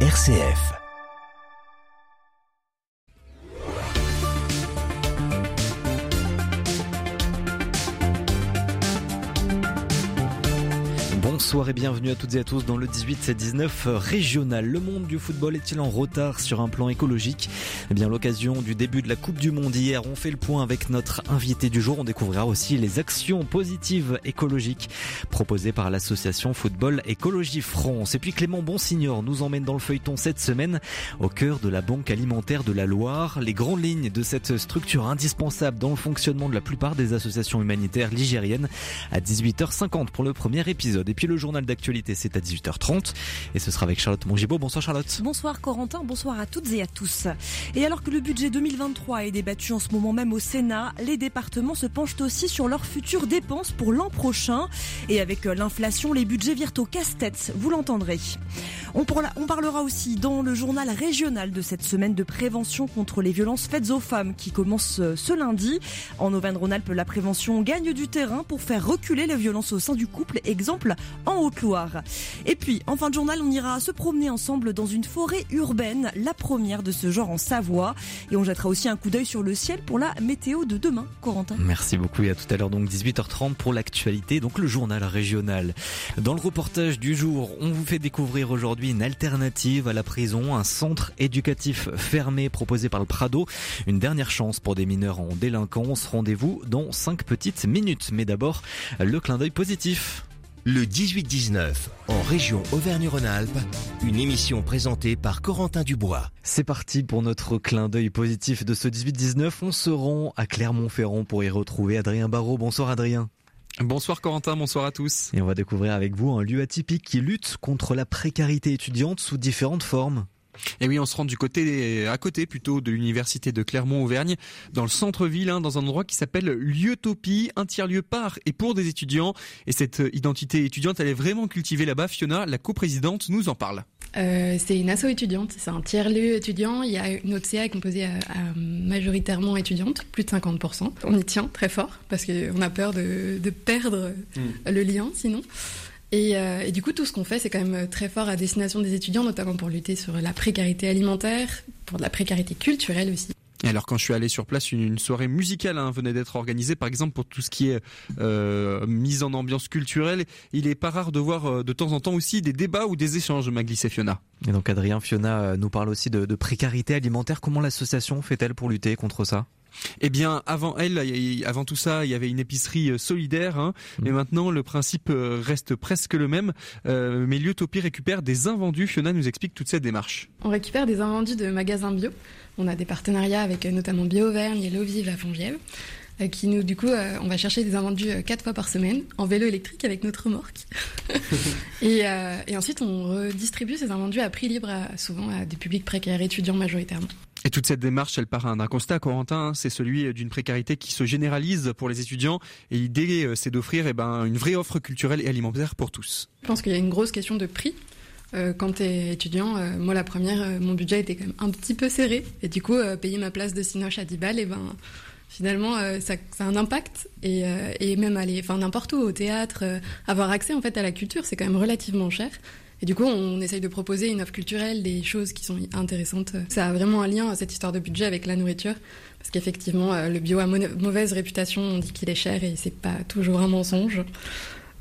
RCF. Bonsoir et bienvenue à toutes et à tous dans le 18-19 régional. Le monde du football est-il en retard sur un plan écologique? Eh bien, l'occasion du début de la Coupe du Monde hier, on fait le point avec notre invité du jour. On découvrira aussi les actions positives écologiques proposées par l'association Football Écologie France. Et puis Clément Bonsignor nous emmène dans le feuilleton cette semaine au cœur de la Banque alimentaire de la Loire. Les grandes lignes de cette structure indispensable dans le fonctionnement de la plupart des associations humanitaires ligériennes à 18h50 pour le premier épisode. Et puis le journal d'actualité, c'est à 18h30. Et ce sera avec Charlotte Mongibaud. Bonsoir Charlotte. Bonsoir Corentin, bonsoir à toutes et à tous. Et alors que le budget 2023 est débattu en ce moment même au Sénat, les départements se penchent aussi sur leurs futures dépenses pour l'an prochain. Et avec l'inflation, les budgets virent au casse-tête, vous l'entendrez. On, parlera aussi dans le journal régional de cette semaine de prévention contre les violences faites aux femmes qui commence euh, ce lundi. En Auvergne-Rhône-Alpes, la prévention gagne du terrain pour faire reculer les violences au sein du couple. Exemple en Haute-Loire. Et puis, en fin de journal, on ira se promener ensemble dans une forêt urbaine, la première de ce genre en Savoie. Et on jettera aussi un coup d'œil sur le ciel pour la météo de demain, Corentin. Merci beaucoup et à tout à l'heure, donc 18h30 pour l'actualité, donc le journal régional. Dans le reportage du jour, on vous fait découvrir aujourd'hui une alternative à la prison, un centre éducatif fermé proposé par le Prado. Une dernière chance pour des mineurs en délinquance. Rendez-vous dans 5 petites minutes. Mais d'abord, le clin d'œil positif. Le 18-19, en région Auvergne-Rhône-Alpes, une émission présentée par Corentin Dubois. C'est parti pour notre clin d'œil positif de ce 18-19. On se rend à Clermont-Ferrand pour y retrouver Adrien Barraud. Bonsoir Adrien. Bonsoir Corentin, bonsoir à tous. Et on va découvrir avec vous un lieu atypique qui lutte contre la précarité étudiante sous différentes formes. Et oui, on se rend du côté, à côté plutôt de l'université de Clermont-Auvergne, dans le centre-ville, hein, dans un endroit qui s'appelle Lieu-Topie, un tiers-lieu par et pour des étudiants. Et cette identité étudiante, elle est vraiment cultivée là-bas. Fiona, la coprésidente, nous en parle. Euh, c'est une asso étudiante, c'est un tiers-lieu étudiant. Il y a une autre CA composée à, majoritairement étudiante, plus de 50%. On y tient très fort parce qu'on a peur de, perdre hmm. le lien sinon. Euh, et, du coup, tout ce qu'on fait, c'est quand même très fort à destination des étudiants, notamment pour lutter sur la précarité alimentaire, pour de la précarité culturelle aussi. Et alors quand je suis allé sur place, une, soirée musicale hein, venait d'être organisée, par exemple pour tout ce qui est euh, mise en ambiance culturelle. Il est pas rare de voir euh, de temps en temps aussi des débats ou des échanges, m'a glissé Fiona. Et donc Adrien, Fiona nous parle aussi de précarité alimentaire. Comment l'association fait-elle pour lutter contre ça? Eh bien, avant elle, avant tout ça, il y avait une épicerie euh, solidaire. Hein, mm. Mais maintenant, le principe euh, reste presque le même. Euh, mais Liotopie récupère des invendus. Fiona nous explique toute cette démarche. On récupère des invendus de magasins bio. On a des partenariats avec notamment Bio Auvergne et L'Eau-Vive à Fongièvre qui nous, du coup, on va chercher des invendus quatre fois par semaine en vélo électrique avec notre remorque. et, et, ensuite, on redistribue ces invendus à prix libre, souvent à des publics précaires, étudiants majoritairement. Et toute cette démarche, elle part d'un constat, Corentin, hein, c'est celui d'une précarité qui se généralise pour les étudiants. Et l'idée, euh, c'est d'offrir eh ben, une vraie offre culturelle et alimentaire pour tous. Je pense qu'il y a une grosse question de prix. Euh, quand tu es étudiant, euh, moi la première, mon budget était quand même un petit peu serré. Et du coup, payer ma place de Cinoche à 10 balles, et eh ben, finalement, ça, ça, a un impact. Et, et même aller n'importe où, au théâtre, avoir accès en fait à la culture, c'est quand même relativement cher. Et du coup, on essaye de proposer une offre culturelle, des choses qui sont intéressantes. Ça a vraiment un lien, cette histoire de budget, avec la nourriture. Parce qu'effectivement, euh, le bio a mauvaise réputation, on dit qu'il est cher et c'est pas toujours un mensonge.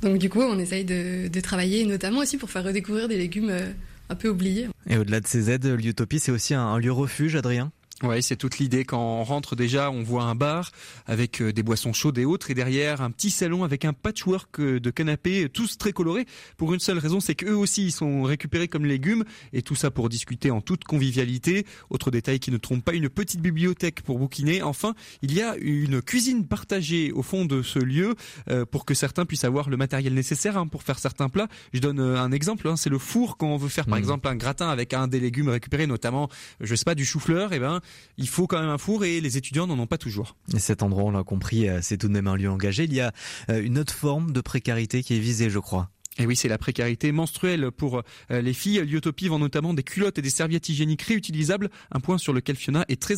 Donc du coup, on essaye de, travailler, notamment aussi pour faire redécouvrir des légumes euh, un peu oubliés. Et au-delà de ces aides, l'Utopie, c'est aussi un lieu refuge, Adrien? Ouais, c'est toute l'idée. Quand on rentre déjà, on voit un bar avec euh, des boissons chaudes et autres, et derrière un petit salon avec un patchwork euh, de canapés, tous très colorés. Pour une seule raison, c'est qu'eux aussi ils sont récupérés comme légumes, et tout ça pour discuter en toute convivialité. Autre détail qui ne trompe pas, une petite bibliothèque pour bouquiner. Enfin, il y a une cuisine partagée au fond de ce lieu euh, pour que certains puissent avoir le matériel nécessaire hein, pour faire certains plats. Je donne un exemple. Hein, c'est le four quand on veut faire par mmh. exemple un gratin avec un des légumes récupérés, notamment, je sais pas, du chou-fleur. Et eh ben il faut quand même un four et les étudiants n'en ont pas toujours. Et cet endroit, on l'a compris, euh, c'est tout de même un lieu engagé. Il y a euh, une autre forme de précarité qui est visée, je crois. Et oui, c'est la précarité menstruelle pour euh, les filles. Lyotopie vend notamment des culottes et des serviettes hygiéniques réutilisables, un point sur lequel Fiona est très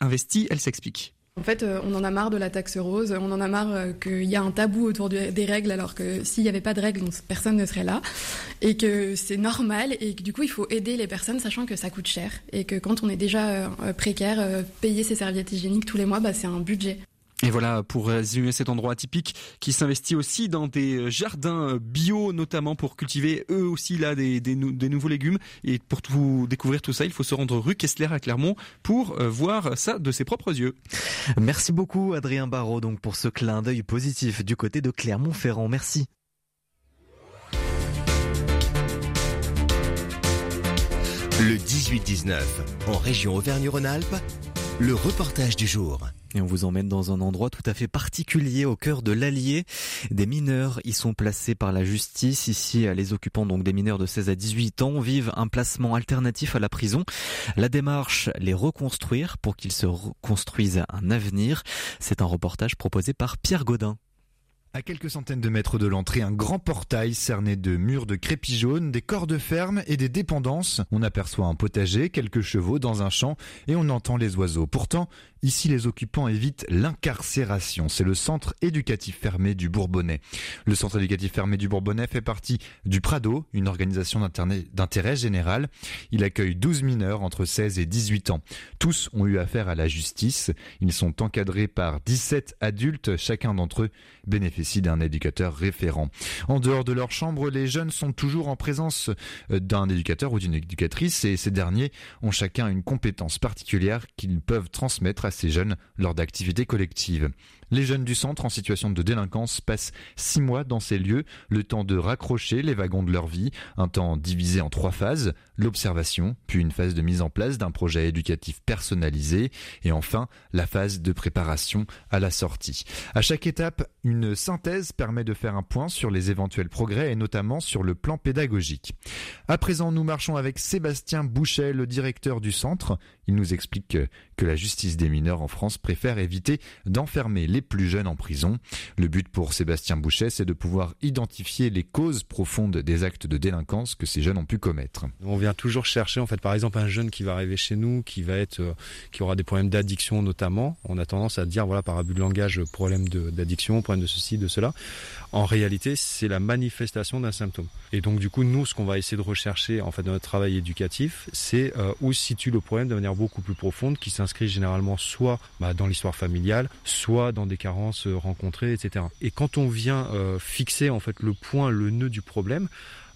investie, elle s'explique. En fait, euh, on en a marre de la taxe rose, on en a marre euh, qu'il y a un tabou autour des règles, alors que s'il n'y avait pas de règles, personne ne serait là, et que c'est normal, et que du coup, il faut aider les personnes, sachant que ça coûte cher, et que quand on est déjà précaire, payer ses serviettes hygiéniques tous les mois, bah, c'est un budget. Et voilà, pour résumer cet endroit atypique qui s'investit aussi dans des jardins bio, notamment pour cultiver eux aussi là des, des, nouveaux légumes. Et pour tout découvrir tout ça, il faut se rendre rue Kessler à Clermont pour euh, voir ça de ses propres yeux. Merci beaucoup Adrien Barraud donc pour ce clin d'œil positif du côté de Clermont-Ferrand. Merci. Le 18-19, en région Auvergne-Rhône-Alpes, le reportage du jour. Et on vous emmène dans un endroit tout à fait particulier au cœur de l'Allier. Des mineurs y sont placés par la justice. Ici, les occupants donc des mineurs de 16 à 18 ans vivent un placement alternatif à la prison. La démarche, les reconstruire pour qu'ils se reconstruisent un avenir. C'est un reportage proposé par Pierre Godin. À quelques centaines de mètres de l'entrée, un grand portail cerné de murs de crépi jaune, des cordes fermes et des dépendances. On aperçoit un potager, quelques chevaux dans un champ et on entend les oiseaux. Pourtant, Ici, les occupants évitent l'incarcération. C'est le centre éducatif fermé du Bourbonnais. Le centre éducatif fermé du Bourbonnais fait partie du Prado, une organisation d'intérêt général. Il accueille 12 mineurs entre 16 et 18 ans. Tous ont eu affaire à la justice. Ils sont encadrés par 17 adultes. Chacun d'entre eux bénéficie d'un éducateur référent. En dehors de leur chambre, les jeunes sont toujours en présence euh, d'un éducateur ou d'une éducatrice et ces derniers ont chacun une compétence particulière qu'ils peuvent transmettre ces jeunes lors d'activités collectives. Les jeunes du centre en situation de délinquance passent six mois dans ces lieux, le temps de raccrocher les wagons de leur vie, un temps divisé en trois phases, l'observation, puis une phase de mise en place d'un projet éducatif personnalisé, et enfin la phase de préparation à la sortie. À chaque étape, une synthèse permet de faire un point sur les éventuels progrès et notamment sur le plan pédagogique. À présent, nous marchons avec Sébastien Bouchet, le directeur du centre. Il nous explique que la justice des mineurs en France préfère éviter d'enfermer les plus jeunes en prison. Le but pour Sébastien Bouchet, c'est de pouvoir identifier les causes profondes des actes de délinquance que ces jeunes ont pu commettre. On vient toujours chercher, en fait, par exemple, un jeune qui va arriver chez nous, qui va être, euh, qui aura des problèmes d'addiction notamment. On a tendance à dire, voilà, par abus de langage, problème d'addiction, problème de ceci, de cela. En réalité, c'est la manifestation d'un symptôme. Et donc, du coup, nous, ce qu'on va essayer de rechercher, en fait, dans notre travail éducatif, c'est euh, où se situe le problème de manière beaucoup plus profonde, qui s'inscrit généralement soit bah, dans l'histoire familiale, soit dans des carences euh, rencontrées, etc. Et quand on vient euh, fixer en fait le point, le nœud du problème,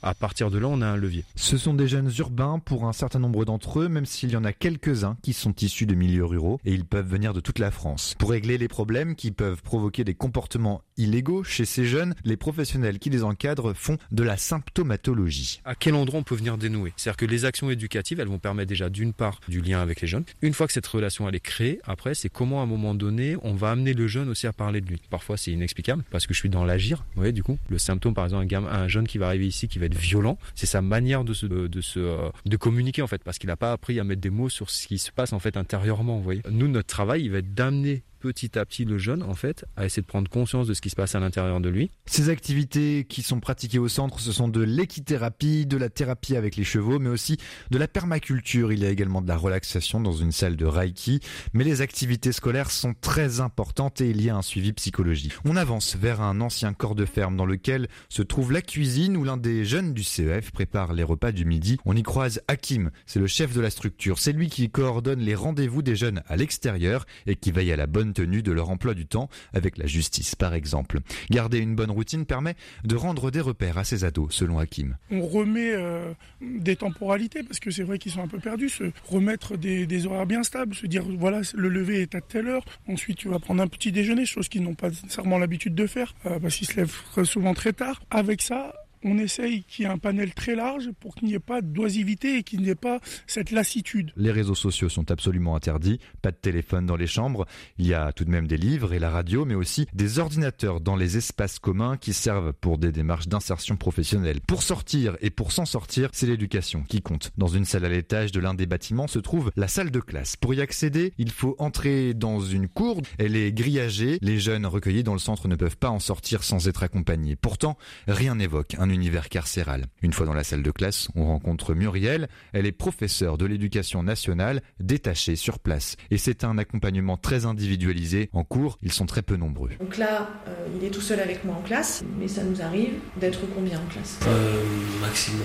à partir de là, on a un levier. Ce sont des jeunes urbains pour un certain nombre d'entre eux, même s'il y en a quelques-uns qui sont issus de milieux ruraux et ils peuvent venir de toute la France. Pour régler les problèmes qui peuvent provoquer des comportements illégaux chez ces jeunes, les professionnels qui les encadrent font de la symptomatologie. À quel endroit on peut venir dénouer? C'est-à-dire que les actions éducatives, elles vont permettre déjà d'une part du lien avec les jeunes. Une fois que cette relation elle est créée, après c'est comment à un moment donné on va amener le jeune aussi à parler de lui. Parfois c'est inexplicable parce que je suis dans l'agir. Vous voyez du coup le symptôme par exemple un, gamin, un jeune qui va arriver ici qui va violent, c'est sa manière de se, de, se, euh, de communiquer en fait, parce qu'il n'a pas appris à mettre des mots sur ce qui se passe en fait intérieurement. Vous voyez, nous notre travail, il va être d'amener petit à petit le jeune, en fait, à essayer de prendre conscience de ce qui se passe à l'intérieur de lui. Ces activités qui sont pratiquées au centre, ce sont de l'équithérapie, de la thérapie avec les chevaux, mais aussi de la permaculture. Il y a également de la relaxation dans une salle de Reiki. Mais les activités scolaires sont très importantes et il y a un suivi psychologique. On avance vers un ancien corps de ferme dans lequel se trouve la cuisine où l'un des jeunes du CEF prépare les repas du midi. On y croise Hakim, c'est le chef de la structure. C'est lui qui coordonne les rendez-vous des jeunes à l'extérieur et qui veille à la bonne de leur emploi du temps avec la justice par exemple. Garder une bonne routine permet de rendre des repères à ces ados selon Hakim. On remet euh, des temporalités parce que c'est vrai qu'ils sont un peu perdus, se remettre des, horaires bien stables, se dire voilà le lever est à telle heure, ensuite tu vas prendre un petit déjeuner, chose qu'ils n'ont pas nécessairement l'habitude de faire euh, parce qu'ils se lèvent souvent très tard. Avec ça, on essaye qu'il y ait un panel très large pour qu'il n'y ait pas d'oisivité et qu'il n'y ait pas cette lassitude. Les réseaux sociaux sont absolument interdits, pas de téléphone dans les chambres, il y a tout de même des livres et la radio, mais aussi des ordinateurs dans les espaces communs qui servent pour des démarches d'insertion professionnelle. Pour sortir et pour s'en sortir, c'est l'éducation qui compte. Dans une salle à l'étage de l'un des bâtiments se trouve la salle de classe. Pour y accéder, il faut entrer dans une cour, elle est grillagée, les jeunes recueillis dans le centre ne peuvent pas en sortir sans être accompagnés. Pourtant, rien n'évoque univers carcéral. Une fois dans la salle de classe, on rencontre Muriel. Elle est professeure de l'éducation nationale, détachée sur place. Et c'est un accompagnement très individualisé. En cours, ils sont très peu nombreux. Donc là, euh, il est tout seul avec moi en classe, mais ça nous arrive d'être combien en classe? Euh, Maximum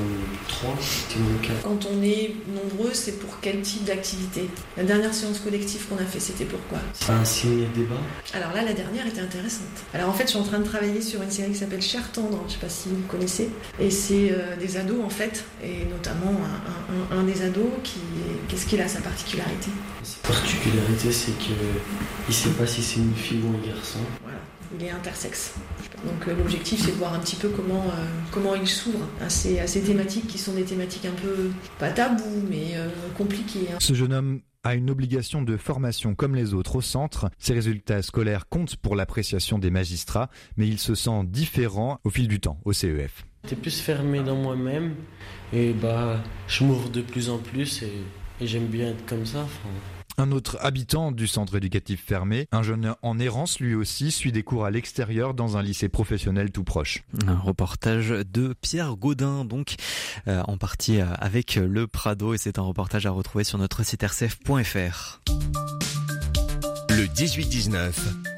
3, maximum 4. Quand on est nombreux, c'est pour quel type d'activité? La dernière séance collective qu'on a fait, c'était pourquoi C'est un signe de débat Alors là, la dernière était intéressante. Alors en fait, je suis en train de travailler sur une série qui s'appelle Cher Tendre, je sais pas si vous connaissez, et c'est euh, des ados en fait, et notamment un, un, un des ados qui, qu'est-ce qu'il a sa particularité? Sa particularité, c'est que il sait pas si c'est une fille ou un garçon. Voilà, il est intersexe. Donc euh, l'objectif, c'est de voir un petit peu comment, euh, comment il s'ouvre à ces, à ces thématiques qui sont des thématiques un peu, pas tabous, mais euh, compliquées. hein. Ce jeune homme a une obligation de formation comme les autres au centre. Ses résultats scolaires comptent pour l'appréciation des magistrats, mais il se sent différent au fil du temps au CEF. J'étais plus fermé dans moi-même et bah je m'ouvre de plus en plus et, et j'aime bien être comme ça. enfin. Un autre habitant du centre éducatif fermé, un jeune en errance lui aussi, suit des cours à l'extérieur dans un lycée professionnel tout proche. Un reportage de Pierre Gaudin, donc euh, en partie euh, avec le Prado, et c'est un reportage à retrouver sur notre site rcf.fr. Le 18-19.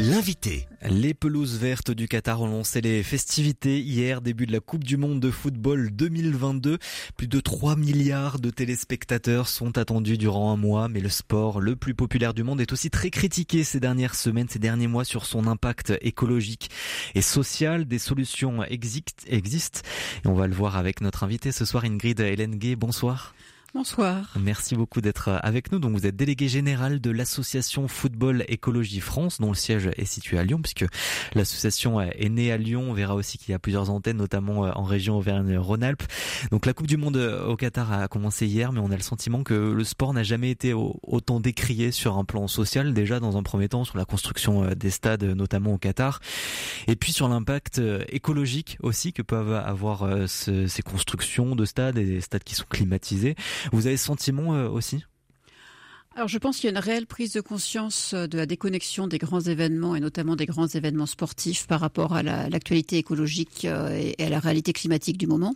L'invité. Les pelouses vertes du Qatar ont lancé les festivités hier, début de la Coupe du Monde de football 2022. Plus de 3 milliards de téléspectateurs sont attendus durant un mois, mais le sport le plus populaire du monde est aussi très critiqué ces dernières semaines, ces derniers mois sur son impact écologique et social. Des solutions exist- existent et on va le voir avec notre invité ce soir, Ingrid Hélène Gay. Bonsoir. Bonsoir. Merci beaucoup d'être avec nous. Donc vous êtes délégué général de l'association Football Écologie France, dont le siège est situé à Lyon, puisque l'association est née à Lyon. On verra aussi qu'il y a plusieurs antennes, notamment en région Auvergne-Rhône-Alpes. Donc la Coupe du Monde au Qatar a commencé hier, mais on a le sentiment que le sport n'a jamais été autant décrié sur un plan social. Déjà dans un premier temps sur la construction des stades, notamment au Qatar, et puis sur l'impact écologique aussi que peuvent avoir ce, ces constructions de stades et des stades qui sont climatisés. Vous avez ce sentiment euh, aussi alors je pense qu'il y a une réelle prise de conscience de la déconnexion des grands événements et notamment des grands événements sportifs par rapport à l'actualité la, écologique et à la réalité climatique du moment.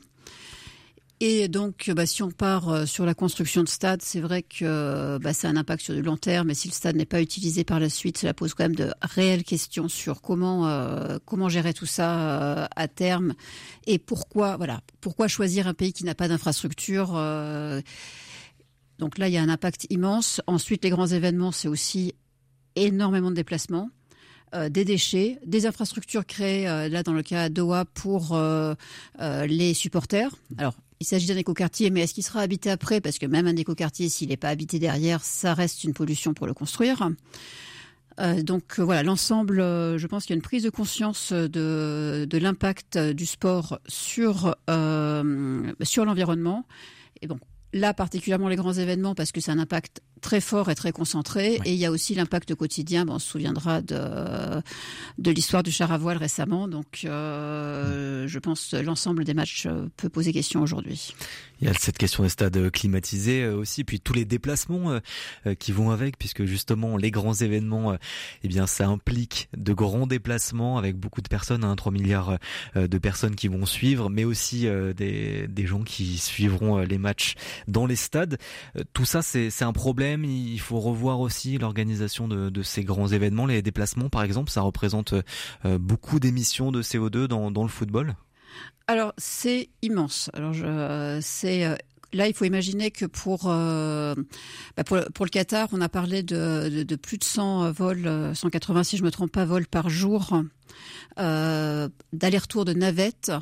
Et donc, bah, si on part sur la construction de stades, c'est vrai que bah, c'est un impact sur du long terme. Et si le stade n'est pas utilisé par la suite, cela pose quand même de réelles questions sur comment euh, comment gérer tout ça euh, à terme et pourquoi voilà pourquoi choisir un pays qui n'a pas d'infrastructure. Euh, donc là, il y a un impact immense. Ensuite, les grands événements, c'est aussi énormément de déplacements. Euh, des déchets, des infrastructures créées, euh, là dans le cas Doha, pour euh, les supporters. Alors, il s'agit d'un écoquartier, mais est-ce qu'il sera habité après? Parce que même un écoquartier, s'il n'est pas habité derrière, ça reste une pollution pour le construire. Euh, donc voilà, l'ensemble, euh, je pense qu'il y a une prise de conscience de, de l'impact du sport sur, euh, sur l'environnement. Et bon, là particulièrement les grands événements parce que c'est un impact très fort et très concentré. Et il y a aussi l'impact quotidien. Bon, on se souviendra de, de l'histoire du char à voile récemment. Donc, euh, je pense que l'ensemble des matchs peut poser question aujourd'hui. Il y a cette question des stades climatisés aussi, puis tous les déplacements qui vont avec, puisque justement les grands événements, eh bien ça implique de grands déplacements avec beaucoup de personnes, hein, 3 milliards de personnes qui vont suivre, mais aussi des, des gens qui suivront les matchs dans les stades. Tout ça, c'est un problème. Il faut revoir aussi l'organisation de, ces grands événements, les déplacements par exemple. Ça représente beaucoup d'émissions de CO2 dans, le football. Alors c'est immense. Alors c'est euh, là il faut imaginer que pour, euh, bah pour, pour le Qatar on a parlé de, plus de 100 vols, 180 si je me trompe pas vols par jour, euh, d'aller-retour de navettes.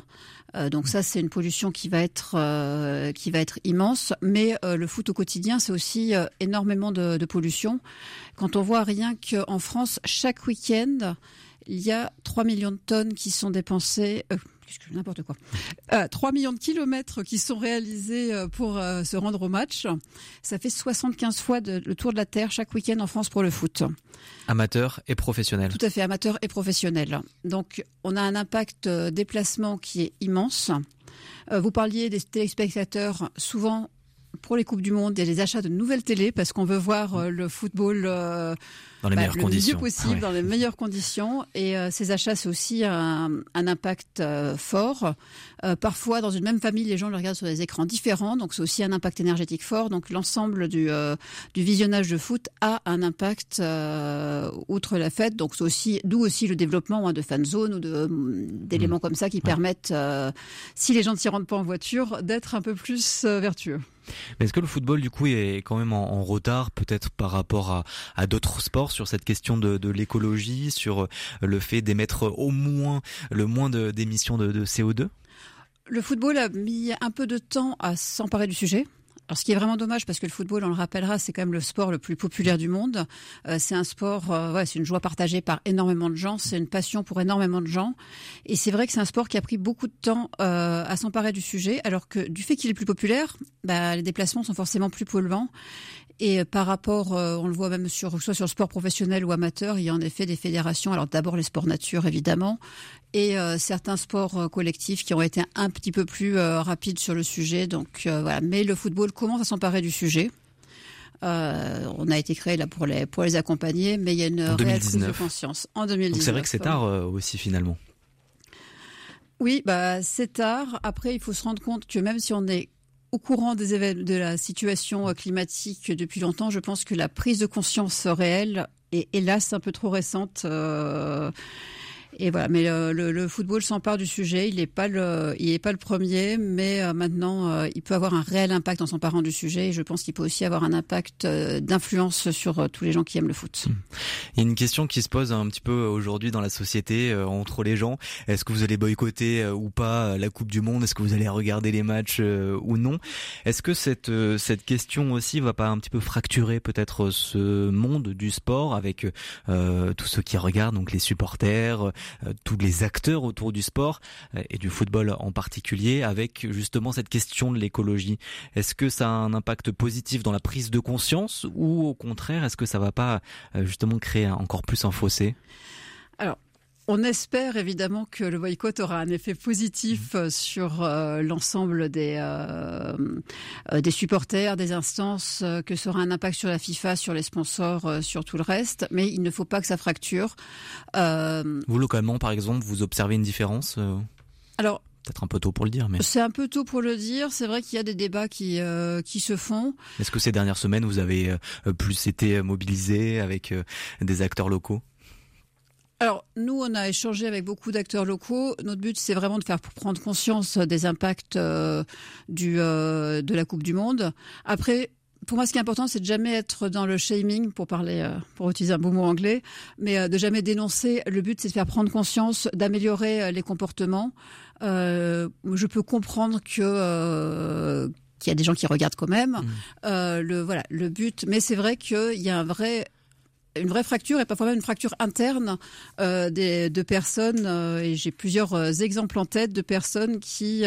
Euh, donc ça, c'est une pollution qui va être euh, immense. Mais euh, le foot au quotidien, c'est aussi énormément de, de, pollution. Quand on voit rien qu'en France, chaque week-end, il y a 3 millions de tonnes qui sont dépensées. N'importe quoi. Euh, 3 millions de kilomètres qui sont réalisés pour euh, se rendre au match. Ça fait 75 fois de, le tour de la Terre chaque week-end en France pour le foot. Amateur et professionnel. Tout à fait, amateur et professionnel. Donc, on a un impact euh, déplacement qui est immense. Euh, vous parliez des téléspectateurs. Souvent, pour les Coupes du Monde, il y a les achats de nouvelles télés parce qu'on veut voir euh, le football dans les bah, meilleures le conditions. mieux possible, Ouais. dans les meilleures conditions. Et euh, ces achats, c'est aussi un, un impact euh, fort. Euh, parfois, dans une même famille, les gens le regardent sur des écrans différents, donc c'est aussi un impact énergétique fort. Donc l'ensemble du, du visionnage de foot a un impact outre la fête. Donc c'est aussi d'où aussi le développement hein, de fan zone ou de d'éléments comme ça qui permettent, si les gens ne s'y rendent pas en voiture, d'être un peu plus vertueux. Mais est-ce que le football, du coup, est quand même en, en retard, peut-être par rapport à, à d'autres sports, sur cette question de, l'écologie, sur le fait d'émettre au moins le moins d'émissions de, de CO2 Le football a mis un peu de temps à s'emparer du sujet. Alors, ce qui est vraiment dommage, parce que le football, on le rappellera, c'est quand même le sport le plus populaire du monde. Euh, c'est un sport, euh, c'est une joie partagée par énormément de gens, c'est une passion pour énormément de gens. Et c'est vrai que c'est un sport qui a pris beaucoup de temps euh, à s'emparer du sujet, alors que du fait qu'il est plus populaire, bah, les déplacements sont forcément plus polluants. Et par rapport, on le voit même sur, soit sur le sport professionnel ou amateur, il y a en effet des fédérations. Alors d'abord les sports nature, évidemment, et certains sports collectifs qui ont été un petit peu plus rapides sur le sujet. Donc voilà, mais le football commence à s'emparer du sujet. Euh, on a été créé là pour les pour les accompagner, mais il y a une En réelle prise de 2019. conscience en 2019. Donc c'est vrai que c'est tard euh, aussi, finalement. Oui, bah c'est tard. Après, il faut se rendre compte que même si on est au courant des événements, de la situation euh, climatique depuis longtemps, je pense que la prise de conscience réelle est hélas un peu trop récente. euh, et voilà, mais euh, le, le football s'empare du sujet. Il n'est pas le, il est pas le premier, mais euh, maintenant, euh, il peut avoir un réel impact en s'emparant du sujet. Et je pense qu'il peut aussi avoir un impact d'influence sur tous les gens qui aiment le foot. Il y a une question qui se pose un petit peu aujourd'hui dans la société, entre les gens. Est-ce que vous allez boycotter ou pas la Coupe du Monde? Est-ce que vous allez regarder les matchs ou non? Est-ce que cette, cette question aussi va pas un petit peu fracturer peut-être ce monde du sport avec euh, tous ceux qui regardent, donc les supporters, tous les acteurs autour du sport euh, et du football en particulier, avec justement cette question de l'écologie. Est-ce que ça a un impact positif dans la prise de conscience ou au contraire, est-ce que ça va pas euh, justement créer encore plus un fossé? Alors, on espère évidemment que le boycott aura un effet positif euh, sur euh, l'ensemble des, euh, des supporters, des instances, euh, que ça aura un impact sur la FIFA, sur les sponsors, sur tout le reste. Mais il ne faut pas que ça fracture. Vous localement, par exemple, vous observez une différence alors, Peut-être un peu tôt pour le dire, mais c'est un peu tôt pour le dire. C'est vrai qu'il y a des débats qui, euh, qui se font. est-ce que ces dernières semaines vous avez euh, plus été mobilisé avec euh, des acteurs locaux? Alors, nous, on a échangé avec beaucoup d'acteurs locaux. Notre but, c'est vraiment de faire prendre conscience des impacts euh, du, euh, de la Coupe du Monde. Après, pour moi, ce qui est important, c'est de jamais être dans le shaming, pour parler, euh, pour utiliser un beau mot anglais, mais de jamais dénoncer. Le but, c'est de faire prendre conscience, d'améliorer les comportements. Je peux comprendre que qu'il y a des gens qui regardent quand même. Euh, le voilà, le but. Mais c'est vrai qu'il y a un vrai une vraie fracture et parfois même une fracture interne euh, de personnes, euh, et j'ai plusieurs euh, exemples en tête de personnes qui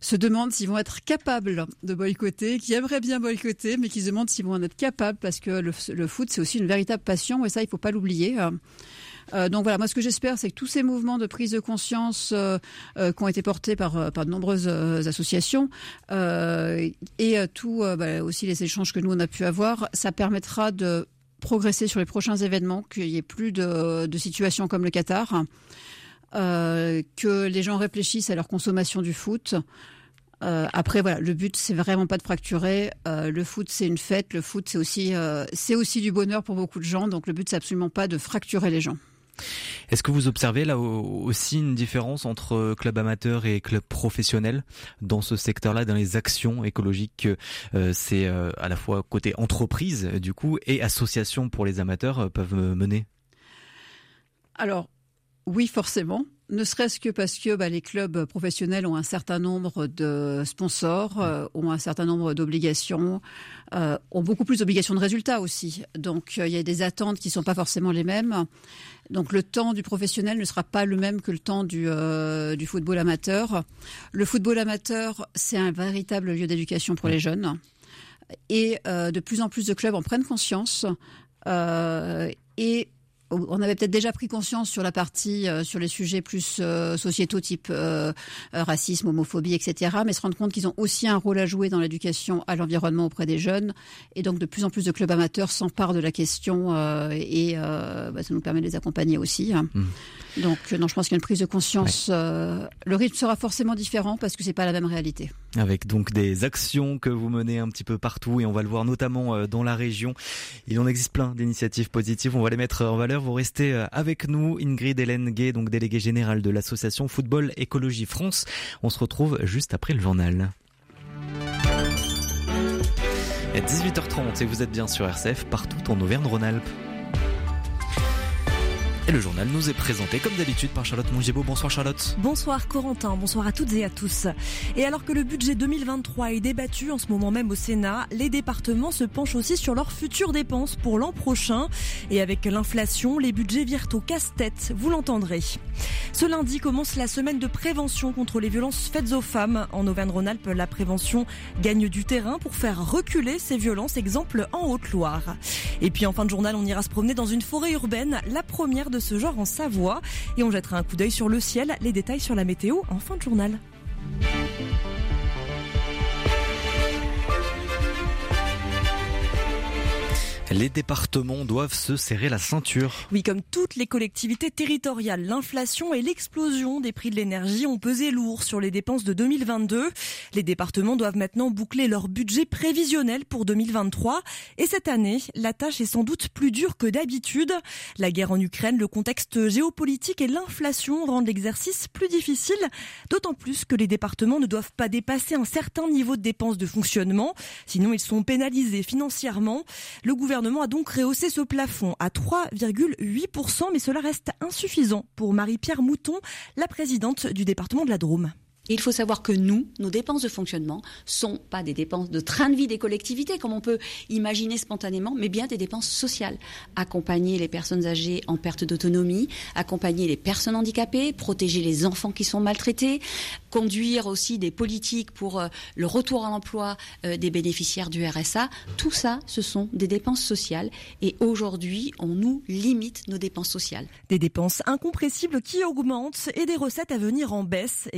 se demandent s'ils vont être capables de boycotter, qui aimeraient bien boycotter, mais qui se demandent s'ils vont en être capables, parce que le, foot, c'est aussi une véritable passion, et ça, il faut pas l'oublier. Euh, donc voilà, moi ce que j'espère, c'est que tous ces mouvements de prise de conscience qui ont été portés par, par de nombreuses associations et tout bah, aussi les échanges que nous on a pu avoir, ça permettra de progresser sur les prochains événements, qu'il n'y ait plus de, situations comme le Qatar, euh, que les gens réfléchissent à leur consommation du foot. Euh, après, voilà, le but, c'est vraiment pas de fracturer. Euh, le foot, c'est une fête. Le foot, c'est aussi, c'est aussi du bonheur pour beaucoup de gens. Donc, le but, c'est absolument pas de fracturer les gens. Est-ce que vous observez là au- aussi une différence entre club amateur et club professionnel dans ce secteur-là, dans les actions écologiques euh, C'est euh, à la fois côté entreprise du coup et association pour les amateurs euh, peuvent euh, mener? Alors, oui, forcément. Ne serait-ce que parce que bah, les clubs professionnels ont un certain nombre de sponsors, euh, ont un certain nombre d'obligations, euh, ont beaucoup plus d'obligations de résultats aussi. Donc, euh, il y a des attentes qui ne sont pas forcément les mêmes. Donc, le temps du professionnel ne sera pas le même que le temps du, du football amateur. Le football amateur, c'est un véritable lieu d'éducation pour les jeunes. Et de plus en plus de clubs en prennent conscience. Et on avait peut-être déjà pris conscience sur la partie, euh, sur les sujets plus euh, sociétaux type euh, racisme, homophobie, etc. Mais se rendre compte qu'ils ont aussi un rôle à jouer dans l'éducation à l'environnement auprès des jeunes. Et donc de plus en plus de clubs amateurs s'emparent de la question et bah, ça nous permet de les accompagner aussi. Hein. Mmh. Donc non, je pense qu'il y a une prise de conscience. le rythme sera forcément différent parce que c'est pas la même réalité. Avec donc des actions que vous menez un petit peu partout et on va le voir notamment dans la région. Il en existe plein d'initiatives positives. On va les mettre en valeur. Vous restez euh, avec nous, Ingrid Hélène Gay, donc déléguée générale de l'association Football Écologie France. On se retrouve juste après le journal. 18h30 et vous êtes bien sur RCF partout en Auvergne-Rhône-Alpes. Et le journal nous est présenté comme d'habitude par Charlotte Mongebo. Bonsoir Charlotte. Bonsoir Corentin, bonsoir à toutes et à tous. Et alors que le budget 2023 est débattu en ce moment même au Sénat, les départements se penchent aussi sur leurs futures dépenses pour l'an prochain. Et avec l'inflation, les budgets virent au casse-tête, vous l'entendrez. Ce lundi commence la semaine de prévention contre les violences faites aux femmes. En Auvergne-Rhône-Alpes, la prévention gagne du terrain pour faire reculer ces violences, exemple en Haute-Loire. Et puis en fin de journal, on ira se promener dans une forêt urbaine, la première de ce genre en Savoie. Et on jettera un coup d'œil sur le ciel, les détails sur la météo en fin de journal. Les départements doivent se serrer la ceinture. Oui, comme toutes les collectivités territoriales, l'inflation et l'explosion des prix de l'énergie ont pesé lourd sur les dépenses de 2022. Les départements doivent maintenant boucler leur budget prévisionnel pour 2023. Et cette année, la tâche est sans doute plus dure que d'habitude. La guerre en Ukraine, le contexte géopolitique et l'inflation rendent l'exercice plus difficile. D'autant plus que les départements ne doivent pas dépasser un certain niveau de dépenses de fonctionnement. Sinon, ils sont pénalisés financièrement. Le gouvernement gouvernement a donc rehaussé ce plafond à 3,8%, mais cela reste insuffisant pour Marie-Pierre Mouton, la présidente du département de la Drôme. Il faut savoir que nous, nos dépenses de fonctionnement sont pas des dépenses de train de vie des collectivités, comme on peut imaginer spontanément, mais bien des dépenses sociales. Accompagner les personnes âgées en perte d'autonomie, accompagner les personnes handicapées, protéger les enfants qui sont maltraités, conduire aussi des politiques pour euh, le retour à l'emploi euh, des bénéficiaires du RSA. Tout ça, ce sont des dépenses sociales. Et aujourd'hui, on nous limite nos dépenses sociales. Des dépenses incompressibles qui augmentent et des recettes à venir en baisse.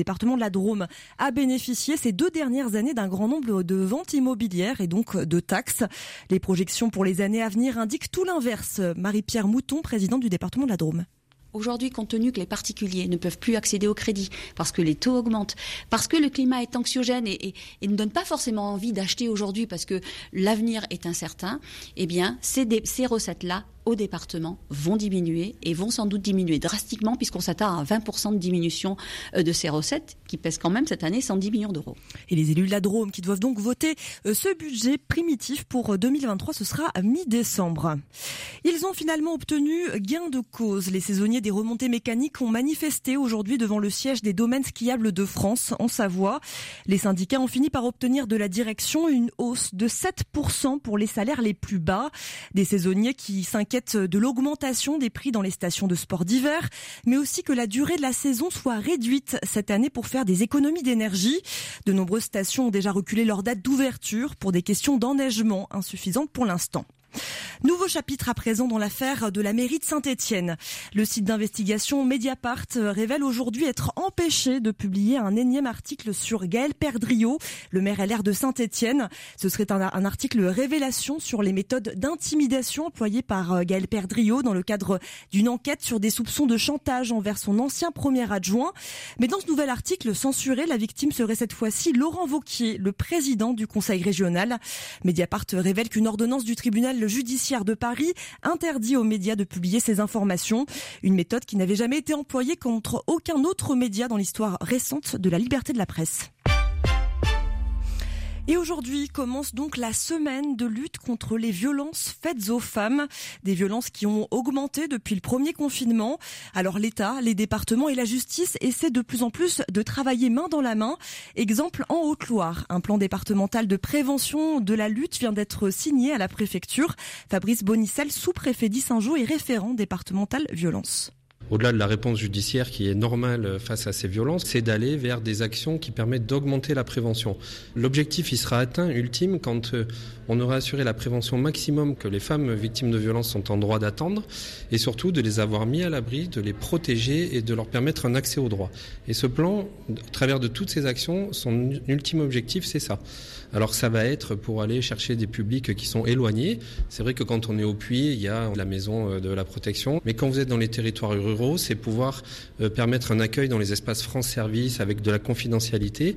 Département de la Drôme a bénéficié ces deux dernières années d'un grand nombre de ventes immobilières et donc de taxes. Les projections pour les années à venir indiquent tout l'inverse. Marie-Pierre Mouton, présidente du département de la Drôme. Aujourd'hui, compte tenu que les particuliers ne peuvent plus accéder au crédit parce que les taux augmentent, parce que le climat est anxiogène et, ne donne pas forcément envie d'acheter aujourd'hui parce que l'avenir est incertain, eh bien, ces, ces recettes-là au département vont diminuer et vont sans doute diminuer drastiquement puisqu'on s'attend à 20% de diminution euh, de ces recettes qui pèsent quand même cette année 110 millions d'euros. Et les élus de la Drôme qui doivent donc voter euh, ce budget primitif pour 2023, euh, ce sera mi-décembre. Ils ont finalement obtenu gain de cause. Les saisonniers des remontées mécaniques ont manifesté aujourd'hui devant le siège des domaines skiables de France en Savoie. Les syndicats ont fini par obtenir de la direction une hausse de 7% pour les salaires les plus bas. Des saisonniers qui de l'augmentation des prix dans les stations de sport d'hiver, mais aussi que la durée de la saison soit réduite cette année pour faire des économies d'énergie. De nombreuses stations ont déjà reculé leur date d'ouverture pour des questions d'enneigement insuffisantes pour l'instant. Nouveau chapitre à présent dans l'affaire de la mairie de Saint-Étienne. Le site d'investigation Mediapart révèle aujourd'hui être empêché de publier un énième article sur Gaël Perdriau, le maire LR de Saint-Étienne. Ce serait un, article révélation sur les méthodes d'intimidation employées par euh, Gaël Perdriau dans le cadre d'une enquête sur des soupçons de chantage envers son ancien premier adjoint. Mais dans ce nouvel article censuré, la victime serait cette fois-ci Laurent Vauquier, le président du conseil régional. Mediapart révèle qu'une ordonnance du tribunal judiciaire de Paris interdit aux médias de publier ces informations. Une méthode qui n'avait jamais été employée contre aucun autre média dans l'histoire récente de la liberté de la presse. Et aujourd'hui commence donc la semaine de lutte contre les violences faites aux femmes, des violences qui ont augmenté depuis le premier confinement. Alors l'État, les départements et la justice essaient de plus en plus de travailler main dans la main. Exemple en Haute-Loire, un plan départemental de prévention de la lutte vient d'être signé à la préfecture. Fabrice Bonicel, sous-préfet d'Issingeau et référent départemental violence. Au-delà de la réponse judiciaire qui est normale face à ces violences, c'est d'aller vers des actions qui permettent d'augmenter la prévention. L'objectif, il sera atteint ultime quand euh, on aura assuré la prévention maximum que les femmes victimes de violences sont en droit d'attendre et surtout de les avoir mis à l'abri, de les protéger et de leur permettre un accès au droit. Et ce plan, à travers de toutes ces actions, son ultime objectif, c'est ça. Alors ça va être pour aller chercher des publics qui sont éloignés. C'est vrai que quand on est au puits, il y a la maison euh, de la protection. Mais quand vous êtes dans les territoires ruraux, c'est pouvoir euh, permettre un accueil dans les espaces France Service avec de la confidentialité.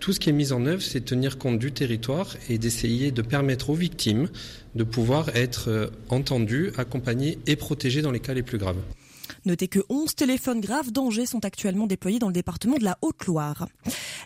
Tout ce qui est mis en œuvre, c'est tenir compte du territoire et d'essayer de permettre aux victimes de pouvoir être euh, entendues, accompagnées et protégées dans les cas les plus graves. Notez que 11 téléphones graves dangers sont actuellement déployés dans le département de la Haute-Loire.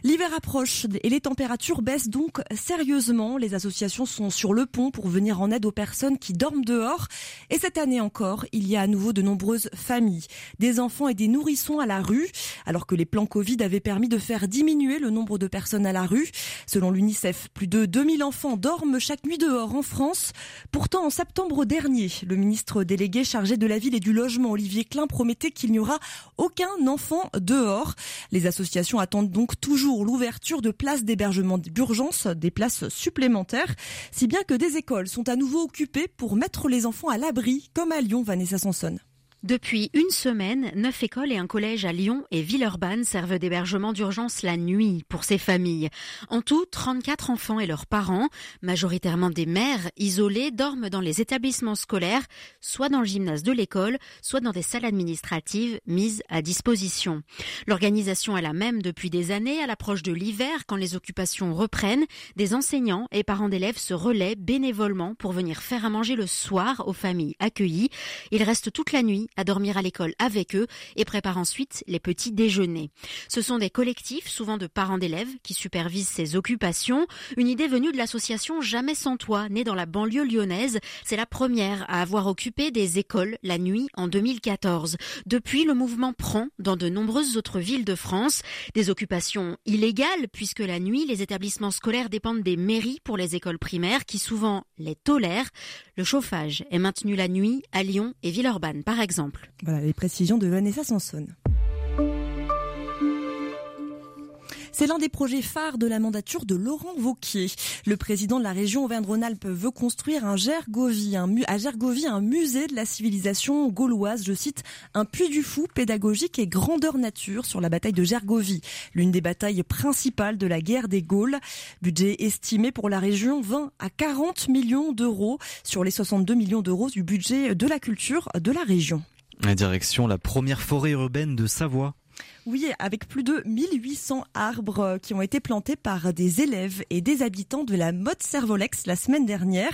L'hiver approche et les températures baissent donc sérieusement. Les associations sont sur le pont pour venir en aide aux personnes qui dorment dehors. Et cette année encore, il y a à nouveau de nombreuses familles, des enfants et des nourrissons à la rue, alors que les plans Covid avaient permis de faire diminuer le nombre de personnes à la rue. Selon l'UNICEF, plus de 2000 enfants dorment chaque nuit dehors en France. Pourtant, en septembre dernier, le ministre délégué chargé de la ville et du logement, Olivier Klein, promettait qu'il n'y aura aucun enfant dehors. Les associations attendent donc toujours l'ouverture de places d'hébergement d'urgence, des places supplémentaires, si bien que des écoles sont à nouveau occupées pour mettre les enfants à l'abri, comme à Lyon, Vanessa Sanson. Depuis une semaine, neuf écoles et un collège à Lyon et Villeurbanne servent d'hébergement d'urgence la nuit pour ces familles. En tout, 34 enfants et leurs parents, majoritairement des mères isolées, dorment dans les établissements scolaires, soit dans le gymnase de l'école, soit dans des salles administratives mises à disposition. L'organisation est la même depuis des années à l'approche de l'hiver quand les occupations reprennent. Des enseignants et parents d'élèves se relaient bénévolement pour venir faire à manger le soir aux familles accueillies. Ils restent toute la nuit à dormir à l'école avec eux et prépare ensuite les petits déjeuners. Ce sont des collectifs, souvent de parents d'élèves, qui supervisent ces occupations. Une idée venue de l'association Jamais sans toi, née dans la banlieue lyonnaise. C'est la première à avoir occupé des écoles la nuit en 2014. Depuis, le mouvement prend dans de nombreuses autres villes de France des occupations illégales puisque la nuit, les établissements scolaires dépendent des mairies pour les écoles primaires qui souvent les tolèrent. Le chauffage est maintenu la nuit à Lyon et Villeurbanne par exemple. Voilà les précisions de Vanessa Sanson. C'est l'un des projets phares de la mandature de Laurent Vauquier. Le président de la région Auvergne-Rhône-Alpes veut construire à Gergovie un musée de la civilisation gauloise, je cite, un puits du fou pédagogique et grandeur nature sur la bataille de Gergovie, l'une des batailles principales de la guerre des Gaules. Budget estimé pour la région 20 à 40 millions d'euros sur les 62 millions d'euros du budget de la culture de la région. La direction, la première forêt urbaine de Savoie. Oui, avec plus de 1800 arbres qui ont été plantés par des élèves et des habitants de la Motte Servolex la semaine dernière.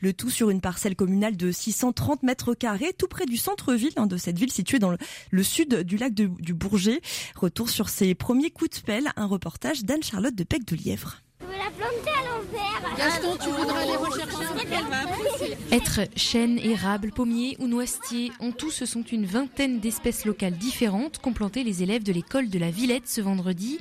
Le tout sur une parcelle communale de 630 mètres carrés, tout près du centre-ville hein, de cette ville située dans le, sud du lac du Bourget. Retour sur ses premiers coups de pelle, un reportage d'Anne-Charlotte de Pec de Lièvre. Gaston, tu voudrais aller rechercher Être chêne, érable, pommier ou noisetier, en tout ce sont une vingtaine d'espèces locales différentes qu'ont plantées les élèves de l'école de la Villette ce vendredi.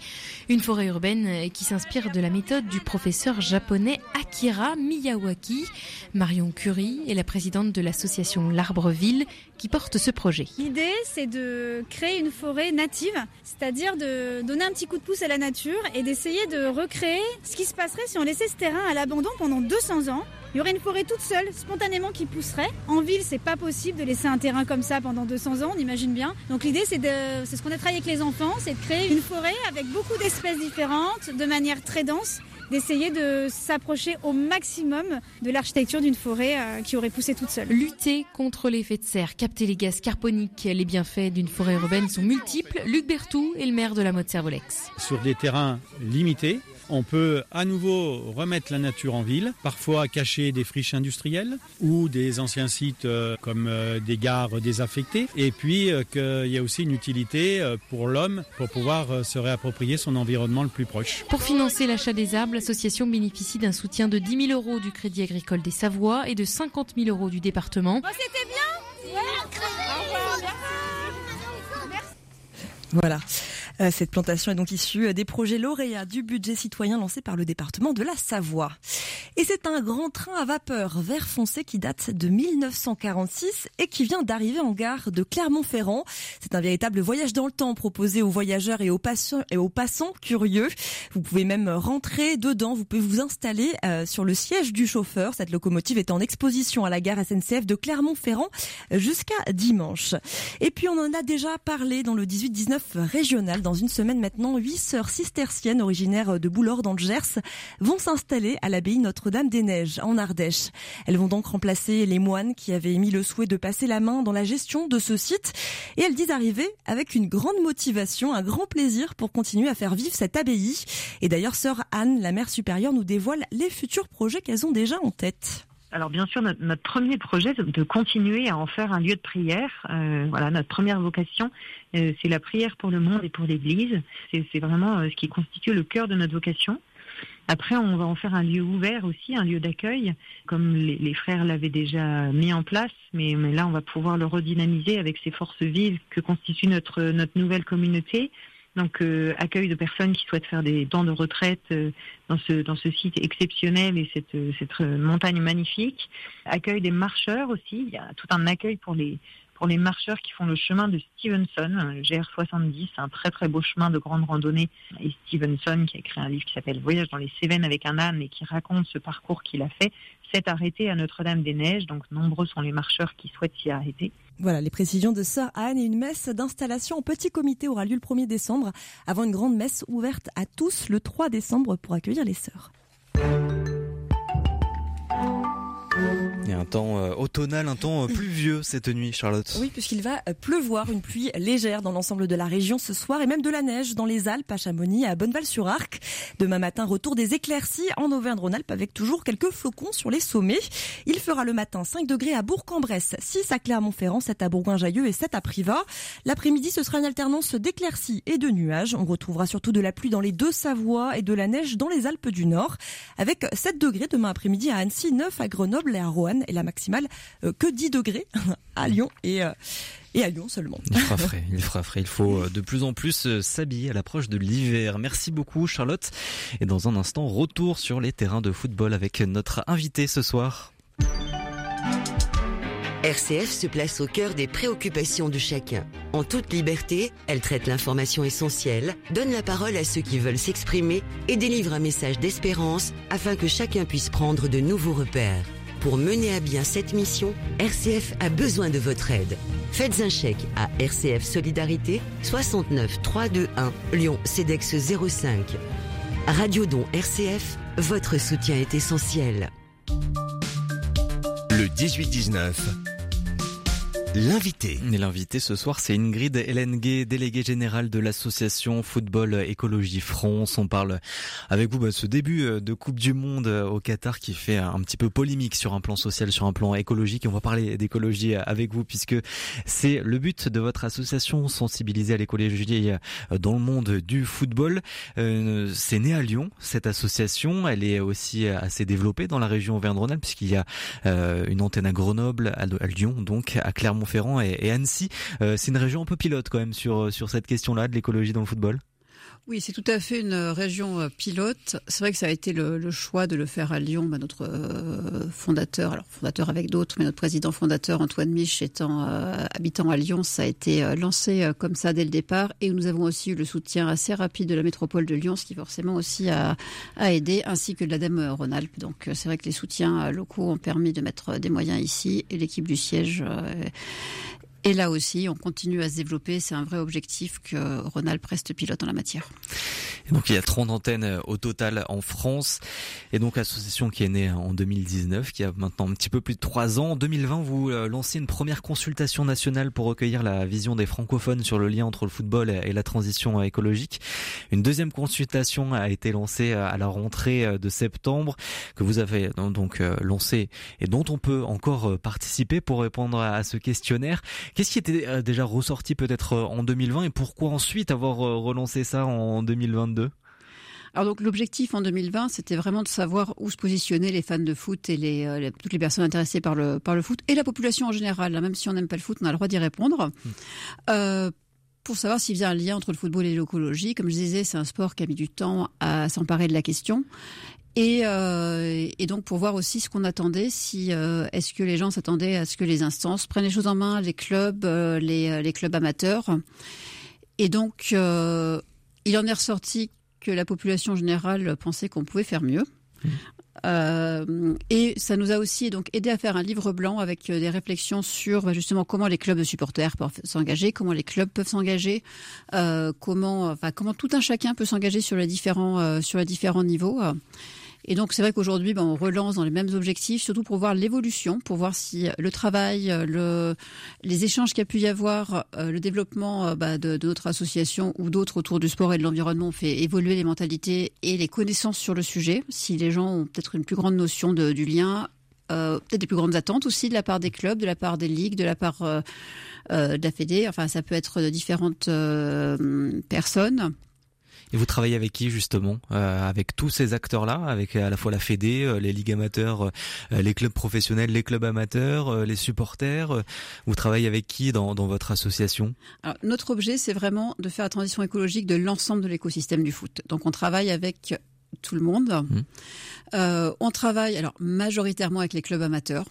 Une forêt urbaine qui s'inspire de la méthode du professeur japonais Akira Miyawaki. Marion Curie est la présidente de l'association L'Arbreville qui porte ce projet. L'idée, c'est de créer une forêt native, c'est-à-dire de donner un petit coup de pouce à la nature et d'essayer de recréer ce qui se passerait si on laissait terrain à l'abandon pendant 200 ans. Il y aurait une forêt toute seule, spontanément, qui pousserait. En ville, c'est pas possible de laisser un terrain comme ça pendant 200 ans, on imagine bien. Donc l'idée, c'est de, c'est ce qu'on a travaillé avec les enfants, c'est de créer une forêt avec beaucoup d'espèces différentes, de manière très dense, d'essayer de s'approcher au maximum de l'architecture d'une forêt euh, qui aurait poussé toute seule. Lutter contre l'effet de serre, capter les gaz carboniques, les bienfaits d'une forêt urbaine sont multiples. Luc Bertou est le maire de la mode Servolex. Sur des terrains limités, on peut à nouveau remettre la nature en ville, parfois cacher des friches industrielles ou des anciens sites euh, comme euh, des gares désaffectées. Et puis euh, qu'il y a aussi une utilité pour l'homme pour pouvoir se réapproprier son environnement le plus proche. Pour financer l'achat des arbres, l'association bénéficie d'un soutien de 10 000 euros du Crédit agricole des Savoies et de 50 000 euros du département. Oh, c'était bien Voilà. Cette plantation est donc issue des projets lauréats du budget citoyen lancé par le département de la Savoie. Et c'est un grand train à vapeur vert foncé qui date de 1946 et qui vient d'arriver en gare de Clermont-Ferrand. C'est un véritable voyage dans le temps proposé aux voyageurs et aux passants, et aux passants curieux. Vous pouvez même rentrer dedans, vous pouvez vous installer euh, sur le siège du chauffeur. Cette locomotive est en exposition à la gare SNCF de Clermont-Ferrand jusqu'à dimanche. Et puis on en a déjà parlé dans le 18-19 régional. Une semaine maintenant, huit sœurs cisterciennes originaires de Boulord dans le Gers vont s'installer à l'abbaye Notre-Dame des Neiges en Ardèche. Elles vont donc remplacer les moines qui avaient émis le souhait de passer la main dans la gestion de ce site. Et elles disent arriver avec une grande motivation, un grand plaisir pour continuer à faire vivre cette abbaye. Et d'ailleurs, sœur Anne, la mère supérieure, nous dévoile les futurs projets qu'elles ont déjà en tête. Alors bien sûr, notre, premier projet, c'est de continuer à en faire un lieu de prière. Euh, voilà, notre première vocation, euh, c'est la prière pour le monde et pour l'Église. C'est vraiment euh, ce qui constitue le cœur de notre vocation. Après, on va en faire un lieu ouvert aussi, un lieu d'accueil, comme les, frères l'avaient déjà mis en place, mais, mais, là, on va pouvoir le redynamiser avec ces forces vives que constitue notre, notre nouvelle communauté. Donc, euh, accueil de personnes qui souhaitent faire des temps de retraite euh, dans ce dans ce site exceptionnel et cette cette montagne magnifique. Accueil des marcheurs aussi. Il y a tout un accueil pour les pour les marcheurs qui font le chemin de Stevenson, le GR70, un très très beau chemin de grande randonnée. Et Stevenson, qui a écrit un livre qui s'appelle Voyage dans les Cévennes avec un âne et qui raconte ce parcours qu'il a fait, s'est arrêté à Notre-Dame-des-Neiges. Donc nombreux sont les marcheurs qui souhaitent s'y arrêter. Voilà les précisions de Sœur Anne et une messe d'installation en petit comité aura lieu le 1er décembre avant une grande messe ouverte à tous le 3 décembre pour accueillir les sœurs. Il y a un temps euh, automnal, un temps euh, pluvieux cette nuit, Charlotte. Oui, puisqu'il va euh, pleuvoir, une pluie légère dans l'ensemble de la région ce soir et même de la neige dans les Alpes, à Chamonix, à Bonneval-sur-Arc. Demain matin, retour des éclaircies en Auvergne-Rhône-Alpes avec toujours quelques flocons sur les sommets. Il fera le matin 5 degrés à Bourg-en-Bresse, 6 à Clermont-Ferrand, 7 à Bourgoin-Jailleux et 7 à Privas. L'après-midi, ce sera une alternance d'éclaircies et de nuages. On retrouvera surtout de la pluie dans les deux Savoies et de la neige dans les Alpes du Nord avec 7 degrés demain après-midi à Annecy, 9 à Grenoble et à Et la maximale euh, que 10 degrés à Lyon et euh, et à Lyon seulement. Il fera frais, il fera frais. Il faut euh, de plus en plus s'habiller à l'approche de l'hiver. Merci beaucoup Charlotte. Et dans un instant, retour sur les terrains de football avec notre invité ce soir. RCF se place au cœur des préoccupations de chacun. En toute liberté, elle traite l'information essentielle, donne la parole à ceux qui veulent s'exprimer et délivre un message d'espérance afin que chacun puisse prendre de nouveaux repères. Pour mener à bien cette mission, RCF a besoin de votre aide. Faites un chèque à RCF Solidarité 69 321 Lyon CEDEX 05. Radio Don RCF, votre soutien est essentiel. Le 18-19 L'invité. L'invité ce soir, c'est Ingrid Gay, déléguée générale de l'association Football Écologie France. On parle avec vous bah, ce début euh, de Coupe du Monde euh, au Qatar qui fait un petit peu polémique sur un plan social, sur un plan écologique. On va parler d'écologie avec vous puisque c'est le but de votre association, sensibiliser à l'écologie euh, dans le monde du football. C'est né à Lyon, cette association. Elle est aussi assez développée dans la région Auvergne-Rhône-Alpes puisqu'il y a une antenne à Grenoble, à Lyon, donc à Clermont Montferrand et, Annecy. Euh, c'est une région un peu pilote quand même sur, sur cette question-là de l'écologie dans le football. Oui, c'est tout à fait une région euh, pilote. C'est vrai que ça a été le, choix de le faire à Lyon. Bah, notre euh, fondateur, alors fondateur avec d'autres, mais notre président fondateur Antoine Mich étant habitant à Lyon, ça a été lancé comme ça dès le départ. Et nous avons aussi eu le soutien assez rapide de la métropole de Lyon, ce qui forcément aussi a, a aidé, ainsi que de l'ADEME Rhône-Alpes. Donc c'est vrai que les soutiens locaux ont permis de mettre des moyens ici et l'équipe du siège et là aussi, on continue à se développer. C'est un vrai objectif que Rhône-Alpes reste pilote en la matière. donc il y a 30 antennes euh, au total en France. Et donc l'association qui est née en 2019, qui a maintenant un petit peu plus de 3 ans. En 2020, vous euh, lancez une première consultation nationale pour recueillir la vision des francophones sur le lien entre le football et la transition euh, écologique. Une deuxième consultation a été lancée à la rentrée de septembre, que vous avez donc lancée et dont on peut encore participer pour répondre à ce questionnaire. Qu'est-ce qui était euh, déjà ressorti peut-être euh, en 2020 et pourquoi ensuite avoir euh, relancé ça en 2022 alors donc l'objectif en 2020, c'était vraiment de savoir où se positionner les fans de foot et les, toutes les personnes intéressées par le par le foot et la population en général. même si on n'aime pas le foot, on a le droit d'y répondre. Mmh. pour savoir s'il y a un lien entre le football et l'écologie. Comme je disais, c'est un sport qui a mis du temps à s'emparer de la question. Et, euh, et, donc pour voir aussi ce qu'on attendait, si euh, est-ce que les gens s'attendaient à ce que les instances prennent les choses en main, les clubs, euh, les, les, clubs amateurs. Et donc il en est ressorti que la population générale pensait qu'on pouvait faire mieux. Mmh. Et ça nous a aussi donc aidé à faire un livre blanc avec des réflexions sur bah, justement comment les clubs de supporters peuvent s'engager, comment les clubs peuvent s'engager, comment, enfin comment tout un chacun peut s'engager sur les différents sur les différents niveaux. Et donc c'est vrai qu'aujourd'hui, ben, on relance dans les mêmes objectifs, surtout pour voir l'évolution, pour voir si le travail, le, les échanges qu'il y a pu y avoir, euh, le développement euh, bah, de, de, notre ou d'autres autour du sport et de l'environnement ont fait évoluer les mentalités et les connaissances sur le sujet. Si les gens ont peut-être une plus grande notion du lien, euh, peut-être des plus grandes attentes aussi de la part des clubs, de la part des ligues, de la part euh, euh de la Fédé. Enfin, ça peut être différentes personnes. Et vous travaillez avec qui justement euh, Avec tous ces acteurs-là, avec à la fois la Fédé, euh, les ligues amateurs, euh, les clubs professionnels, les clubs amateurs, euh, les supporters. Vous travaillez avec qui dans, dans votre association? Alors, Notre objet, c'est vraiment de faire la transition écologique de l'ensemble de l'écosystème du foot. Donc on travaille avec tout le monde. Mmh. on travaille alors majoritairement avec les clubs amateurs.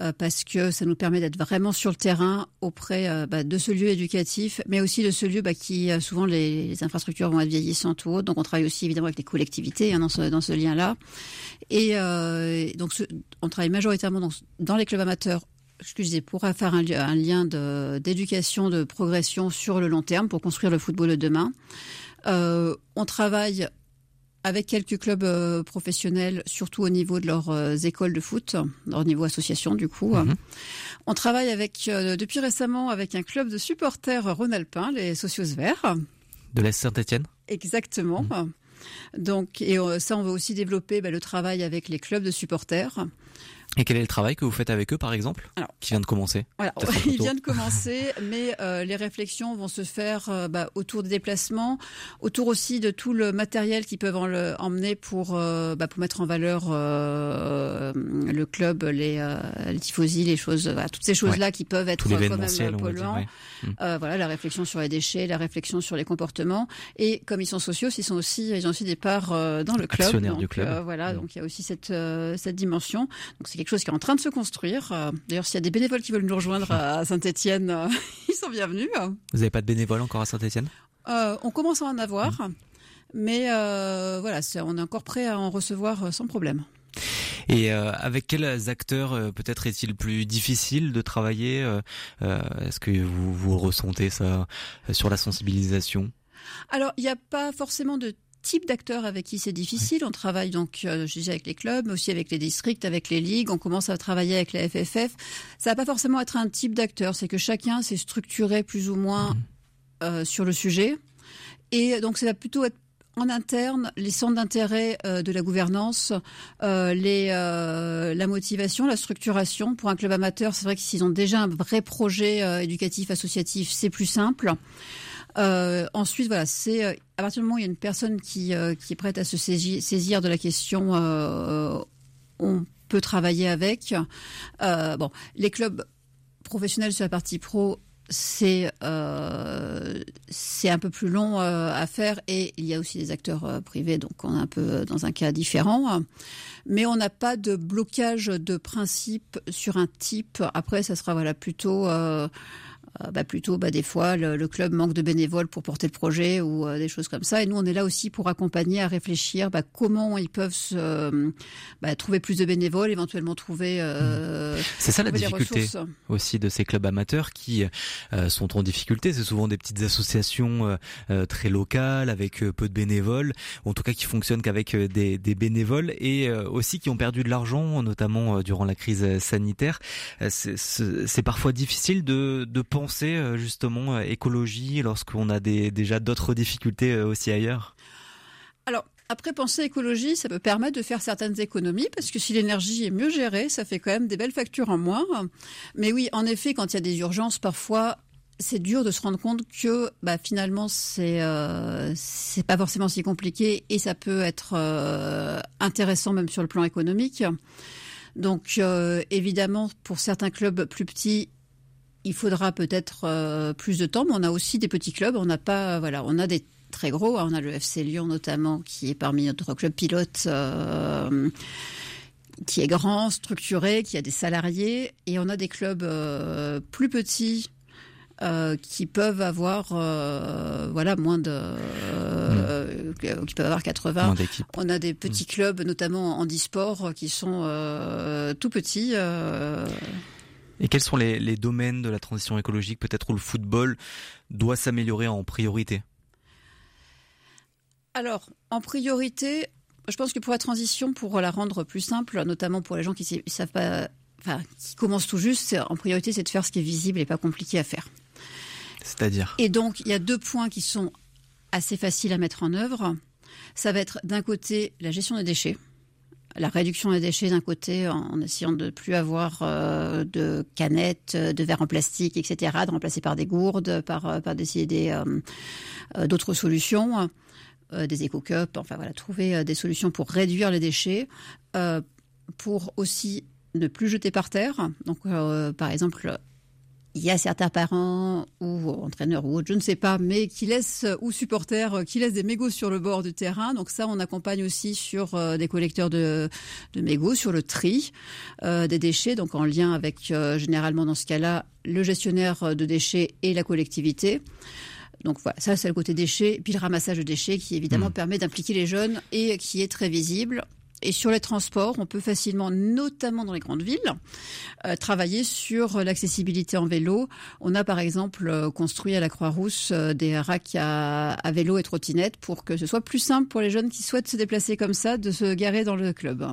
Euh, parce que ça nous permet d'être vraiment sur le terrain auprès euh, bah, de ce lieu éducatif, mais aussi de ce lieu bah, qui euh, souvent les, infrastructures vont être vieillissantes ou autres. Donc on travaille aussi évidemment avec les collectivités hein, dans ce, lien-là. Et donc on travaille majoritairement dans, les clubs amateurs excusez, pour faire un, lien d'éducation, de, progression sur le long terme pour construire le football de demain. On travaille avec quelques clubs euh, professionnels, surtout au niveau de leurs euh, écoles de foot, au niveau association du coup. -hmm. On travaille avec euh, depuis récemment avec un club de supporters rhône-alpin, les Socios Verts. De l'Est Saint-Etienne Exactement. Mmh. Donc, et ça, on va aussi développer bah, le travail avec les clubs de supporters. Et quel est le travail que vous faites avec eux, par exemple, Alors, qui vient de commencer voilà, Il vient de commencer, mais euh, les réflexions vont se faire euh, bah, autour des déplacements, autour aussi de tout le matériel qu'ils peuvent en le, emmener pour euh, bah, pour mettre en valeur euh, le club, les, euh, les tifosi, les choses, voilà, toutes ces choses-là ouais. qui peuvent être quand même polluants. Ouais. Mmh. voilà, la réflexion sur les déchets, la réflexion sur les comportements, et comme ils sont sociaux, ils sont aussi ils ont aussi des parts dans le club. Actionnaires donc, du club. voilà, mmh. donc il y a aussi cette cette dimension. Donc c'est quelque chose qui est en train de se construire. Euh, d'ailleurs, s'il y a des bénévoles qui veulent nous rejoindre à Saint-Etienne, euh, ils sont bienvenus. Vous n'avez pas de bénévoles encore à Saint-Etienne euh, On commence à en avoir, mmh. mais euh, voilà, est, on est encore prêt à en recevoir sans problème. Et euh, avec quels acteurs euh, peut-être est-il plus difficile de travailler euh, Est-ce que vous, vous ressentez ça sur la sensibilisation? Alors, il n'y a pas forcément de type d'acteurs avec qui c'est difficile. On travaille donc, euh, je disais, avec les clubs, mais aussi avec les districts, avec les ligues. On commence à travailler avec la FFF. Ça va pas forcément être un type d'acteur. C'est que chacun s'est structuré plus ou moins mmh. euh, sur le sujet. Et donc, ça va plutôt être en interne, les centres d'intérêt euh, de la gouvernance, euh, les, euh, la motivation, la structuration. Pour un club amateur, c'est vrai que s'ils ont déjà un vrai projet éducatif, associatif, c'est plus simple. Euh, ensuite, voilà, c'est euh, à partir du moment où il y a une personne qui, euh, qui est prête à se saisir, saisir de la question, euh, on peut travailler avec. Euh, bon, les clubs professionnels sur la partie pro, c'est euh, c'est un peu plus long à faire et il y a aussi des acteurs privés donc on est un peu dans un cas différent mais on n'a pas de blocage de principe sur un type après ça sera voilà plutôt bah, plutôt bah, des fois le, le, club manque de bénévoles pour porter le projet ou euh, des choses comme ça. Et nous, on est là aussi pour accompagner, à réfléchir bah, comment ils peuvent se, euh, trouver plus de bénévoles, éventuellement trouver. Euh, C'est ça la difficulté aussi de ces clubs amateurs qui euh, sont en difficulté. C'est souvent des petites associations euh, très locales avec peu de bénévoles, ou en tout cas qui fonctionnent qu'avec des, des, bénévoles et aussi qui ont perdu de l'argent, notamment durant la crise sanitaire. C'est parfois difficile de, de penser penser justement écologie lorsqu'on a déjà d'autres difficultés aussi ailleurs? Alors, après, penser écologie, ça peut permettre de faire certaines économies, parce que si l'énergie est mieux gérée, ça fait quand même des belles factures en moins. Mais oui, en effet, quand il y a des urgences, parfois, c'est dur de se rendre compte que bah, finalement c'est euh, pas forcément si compliqué et ça peut être euh, intéressant même sur le plan économique. Donc euh, évidemment pour certains clubs plus petits il faudra peut-être plus de temps, mais on a aussi des petits clubs. On n'a pas, voilà, on a des très gros. On a le FC Lyon notamment, qui est parmi notre club pilote qui est grand, structuré, qui a des salariés, et on a des clubs euh, plus petits. Euh, qui peuvent avoir euh, voilà moins de mmh. qui peuvent avoir 80 on a des petits mmh. clubs notamment en e-sport qui sont tout petits et quels sont les, les, domaines de la transition écologique peut-être où le football doit s'améliorer en priorité? Alors en priorité je pense que pour la transition, pour la rendre plus simple, notamment pour les gens qui ne savent pas, enfin, qui commencent tout juste, en priorité, c'est de faire ce qui est visible et pas compliqué à faire. C'est-à-dire? Et donc, il y a deux points qui sont assez faciles à mettre en œuvre. Ça va être d'un côté la gestion des déchets, la réduction des déchets d'un côté en essayant de plus avoir euh, de canettes, de verres en plastique, etc., de remplacer par des gourdes, par, euh, d'essayer euh, d'autres solutions. Euh, des éco-cups, enfin voilà, trouver euh, des solutions pour réduire les déchets, euh, pour aussi ne plus jeter par terre. Donc, par exemple, il y a certains parents ou entraîneurs ou autres, je ne sais pas, mais qui laissent ou supporters qui laissent des mégots sur le bord du terrain. Donc ça, on accompagne aussi sur des collecteurs de, de, mégots, sur le tri des déchets, donc en lien avec généralement dans ce cas-là le gestionnaire de déchets et la collectivité. Donc voilà, ça c'est le côté déchets, puis le ramassage de déchets qui évidemment mmh. permet d'impliquer les jeunes et qui est très visible. Et sur les transports, on peut facilement, notamment dans les grandes villes, euh, travailler sur l'accessibilité en vélo. On a par exemple euh, construit à la Croix-Rousse euh, des racks à, vélo et trottinette pour que ce soit plus simple pour les jeunes qui souhaitent se déplacer comme ça de se garer dans le club.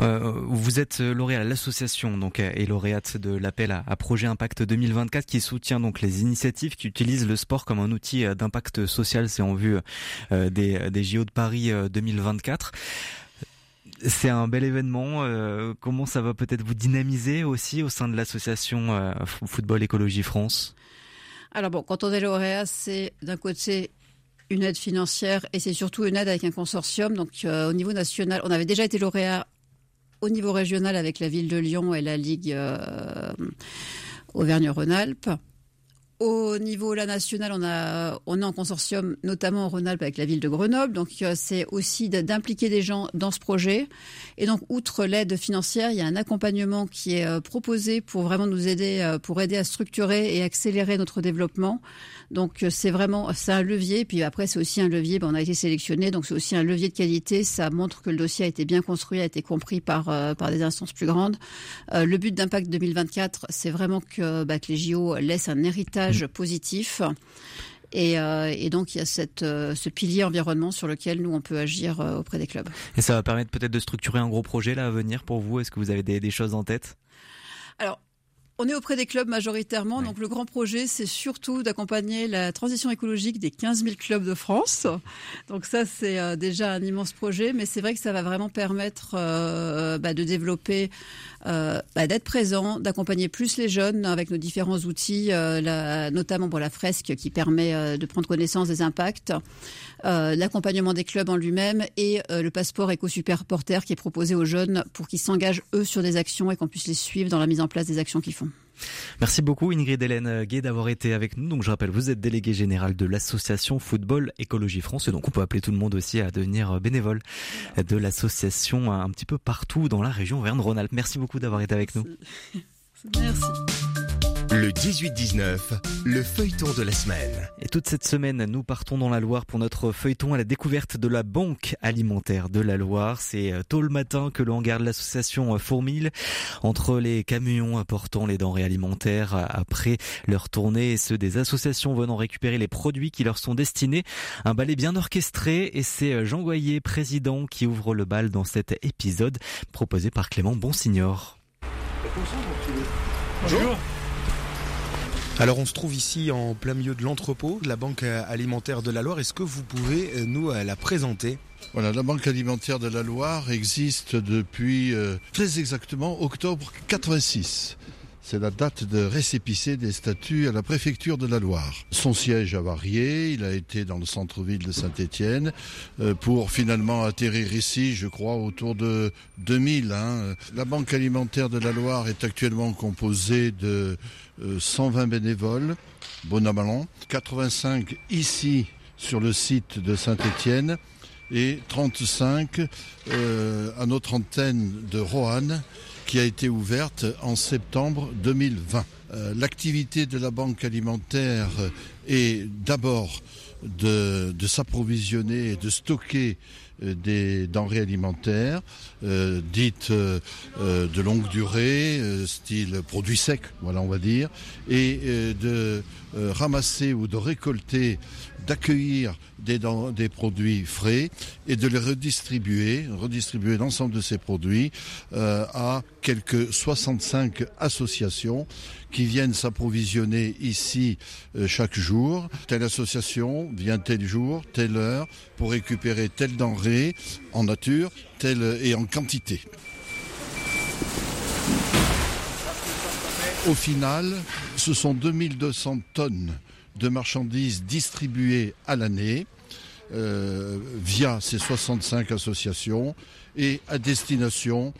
Vous êtes lauréat l'association donc et lauréate de l'appel à, Projet Impact 2024 qui soutient donc les initiatives qui utilisent le sport comme un outil d'impact social. C'est en vue des JO de Paris 2024. C'est un bel événement. comment ça va peut-être vous dynamiser aussi au sein de l'association Football Écologie France? Alors bon, quand on est lauréat, c'est d'un côté une aide financière et c'est surtout une aide avec un consortium. Donc au niveau national, on avait déjà été lauréat au niveau régional avec la ville de Lyon et la Ligue euh, Auvergne-Rhône-Alpes. Au niveau la national, on a on est en consortium notamment en Rhône-Alpes avec la ville de Grenoble. Donc euh, c'est aussi d'impliquer des gens dans ce projet. Et donc outre l'aide financière, il y a un accompagnement qui est euh, proposé pour vraiment nous aider pour aider à structurer et accélérer notre développement. Donc euh, c'est vraiment c'est un levier. Puis après c'est aussi un levier. Ben, on a été sélectionné, donc c'est aussi un levier de qualité. Ça montre que le dossier a été bien construit, a été compris par euh, par des instances plus grandes. Euh, le but d'Impact 2024, c'est vraiment que, bah, que les JO laissent un héritage mmh. positif. Et, et, donc il y a cette, ce pilier environnement sur lequel nous on peut agir auprès des clubs. Et ça va permettre peut-être de structurer un gros projet là à venir pour vous? Est-ce que vous avez des, des choses en tête? Alors on est auprès des clubs majoritairement, donc le grand projet, c'est surtout d'accompagner la transition écologique des 15 000 clubs de France. Donc ça, c'est euh, déjà un immense projet, mais c'est vrai que ça va vraiment permettre euh, bah, de développer, euh, bah, d'être présent, d'accompagner plus les jeunes avec nos différents outils, notamment pour la fresque qui permet de prendre connaissance des impacts, l'accompagnement des clubs en lui-même et le passeport éco-super porter qui est proposé aux jeunes pour qu'ils s'engagent eux sur des actions et qu'on puisse les suivre dans la mise en place des actions qu'ils font. Merci beaucoup Ingrid Hélène Gay d'avoir été avec nous. Donc je rappelle, vous êtes déléguée générale de l'association Football Écologie France et donc on peut appeler tout le monde aussi à devenir bénévole de l'association un petit peu partout dans la région Verne-Rhône-Alpes. Merci beaucoup d'avoir été avec nous. Merci. Le 18-19, le feuilleton de la semaine. Et toute cette semaine, nous partons dans la Loire pour notre feuilleton à la découverte de la banque alimentaire de la Loire. C'est euh, tôt le matin que l'on garde l'association euh, Fourmille entre les camions apportant les denrées alimentaires euh, après leur tournée et ceux des associations venant récupérer les produits qui leur sont destinés. Un ballet bien orchestré et c'est Jean Goyer, président, qui ouvre le bal dans cet épisode proposé par Clément Bonsignor. Bonjour. Alors on se trouve ici en plein milieu de l'entrepôt de la Banque alimentaire de la Loire. Est-ce que vous pouvez euh, nous euh, la présenter? Voilà, la Banque alimentaire de la Loire existe depuis euh, très exactement octobre 86. C'est la date de récépissé des statuts à la préfecture de la Loire. Son siège a varié, il a été dans le centre-ville de Saint-Étienne euh, pour finalement atterrir ici, je crois, autour de 2000. Hein. La Banque alimentaire de la Loire est actuellement composée de 120 bénévoles, bon 85 ici sur le site de Saint-Étienne et 35 euh, à notre antenne de Roanne qui a été ouverte en septembre 2020. Euh, l'activité de la banque alimentaire est d'abord de, s'approvisionner et de stocker euh, des denrées alimentaires euh, dites de longue durée, style produits secs, voilà on va dire, et de ramasser ou de récolter, d'accueillir des, produits frais et de les redistribuer, redistribuer l'ensemble de ces produits à quelques 65 associations qui viennent s'approvisionner ici chaque jour. Telle association vient tel jour, telle heure pour récupérer telle denrée en nature, telle et en quantité. Au final, ce sont 2200 tonnes de marchandises distribuées à l'année euh, via ces 65 associations et à destination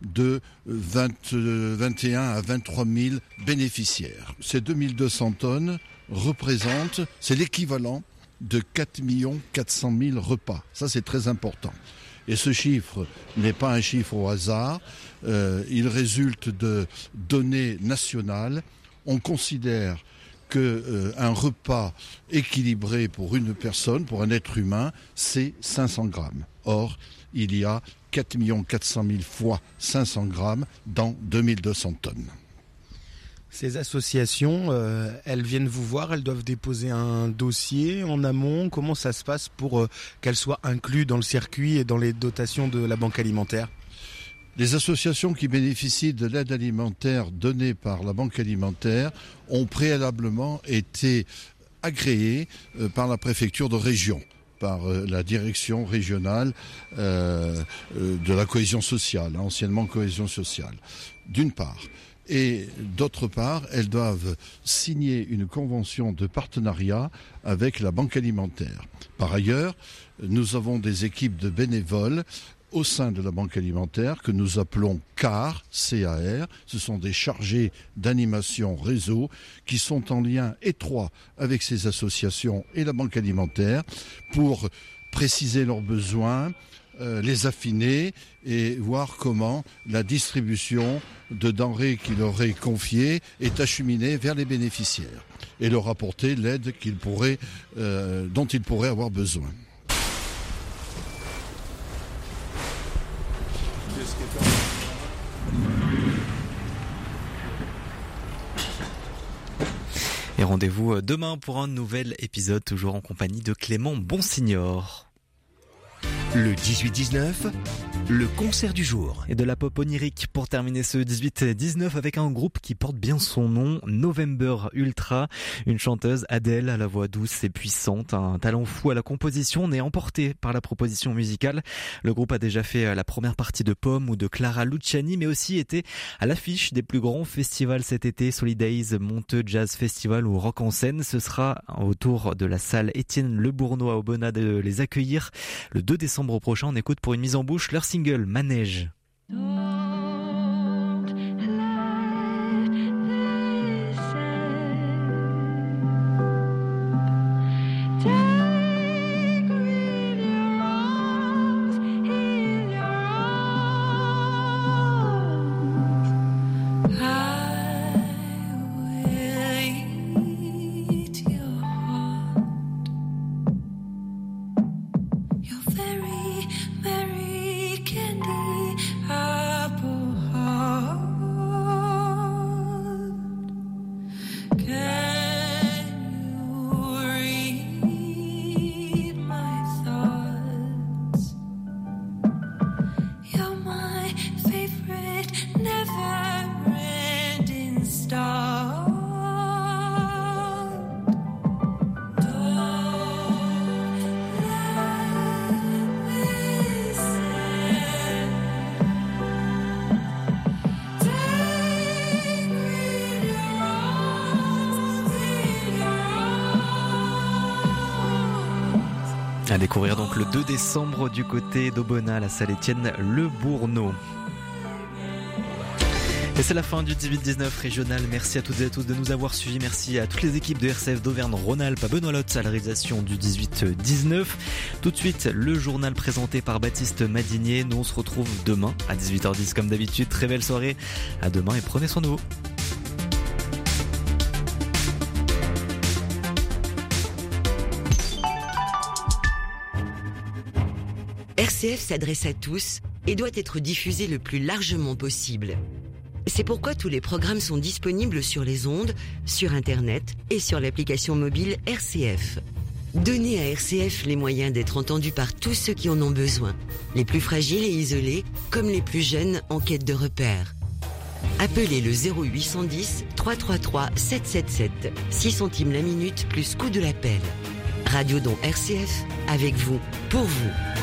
de 21 à 23 000 bénéficiaires. Ces 2200 tonnes représentent, c'est l'équivalent de 4 400 000 repas. Ça, c'est très important. Et ce chiffre n'est pas un chiffre au hasard. Euh, il résulte de données nationales. On considère que euh, un repas équilibré pour une personne, pour un être humain, c'est 500 grammes. Or, il y a 4 400 000 fois 500 grammes dans 2200 tonnes. Ces associations, euh, elles viennent vous voir, elles doivent déposer un dossier en amont. Comment ça se passe pour euh, qu'elles soient incluses dans le circuit et dans les dotations de la banque alimentaire? Les associations qui bénéficient de l'aide alimentaire donnée par la Banque alimentaire ont préalablement été agréées euh, par la préfecture de région par la direction régionale de la cohésion sociale, anciennement cohésion sociale. D'une part et d'autre part, elles doivent signer une convention de partenariat avec la Banque alimentaire. Par ailleurs, nous avons des équipes de bénévoles au sein de la Banque alimentaire que nous appelons CAR, CAR. Ce sont des chargés d'animation réseau qui sont en lien étroit avec ces associations et la Banque alimentaire pour préciser leurs besoins, euh, les affiner et voir comment la distribution de denrées qui leur est confiée est acheminée vers les bénéficiaires et leur apporter l'aide euh, dont ils pourraient avoir besoin. Et rendez-vous euh, demain pour un nouvel épisode, toujours en compagnie de Clément Bonsignor. Le 18-19, le concert du jour. Et de la pop onirique pour terminer ce 18-19 avec un groupe qui porte bien son nom, November Ultra. Une chanteuse, Adèle, à la voix douce et puissante, un talent fou à la composition, on est emporté par la proposition musicale. Le groupe a déjà fait la première partie de Pomme ou de Clara Luciani, mais aussi été à l'affiche des plus grands festivals cet été, Solidays, Monteux Jazz Festival ou Rock en scène. Ce sera autour de la salle Étienne Le Bournois au Bonat de les accueillir le 2 décembre décembre prochain. On écoute pour une mise en bouche leur single Manège. Découvrir donc le 2 décembre du côté d'Aubona, la salle Étienne Le Bourneau. Et c'est la fin du 18-19 régional. Merci à toutes et à tous de nous avoir suivis. Merci à toutes les équipes de RCF d'Auvergne-Rhône-Alpes, à Benoît Lotz à du 18-19. Tout de suite, le journal présenté par Baptiste Madinier. Nous, on se retrouve demain à 18h10 comme d'habitude. Très belle soirée. À demain et prenez soin de vous. RCF s'adresse à tous et doit être diffusé le plus largement possible. C'est pourquoi tous les programmes sont disponibles sur les ondes, sur Internet et sur l'application mobile RCF. Donnez à RCF les moyens d'être entendu par tous ceux qui en ont besoin, les plus fragiles et isolés, comme les plus jeunes en quête de repères. Appelez le 0810 333 777, 6 centimes la minute plus coût de l'appel. Radio Don RCF, avec vous, pour vous.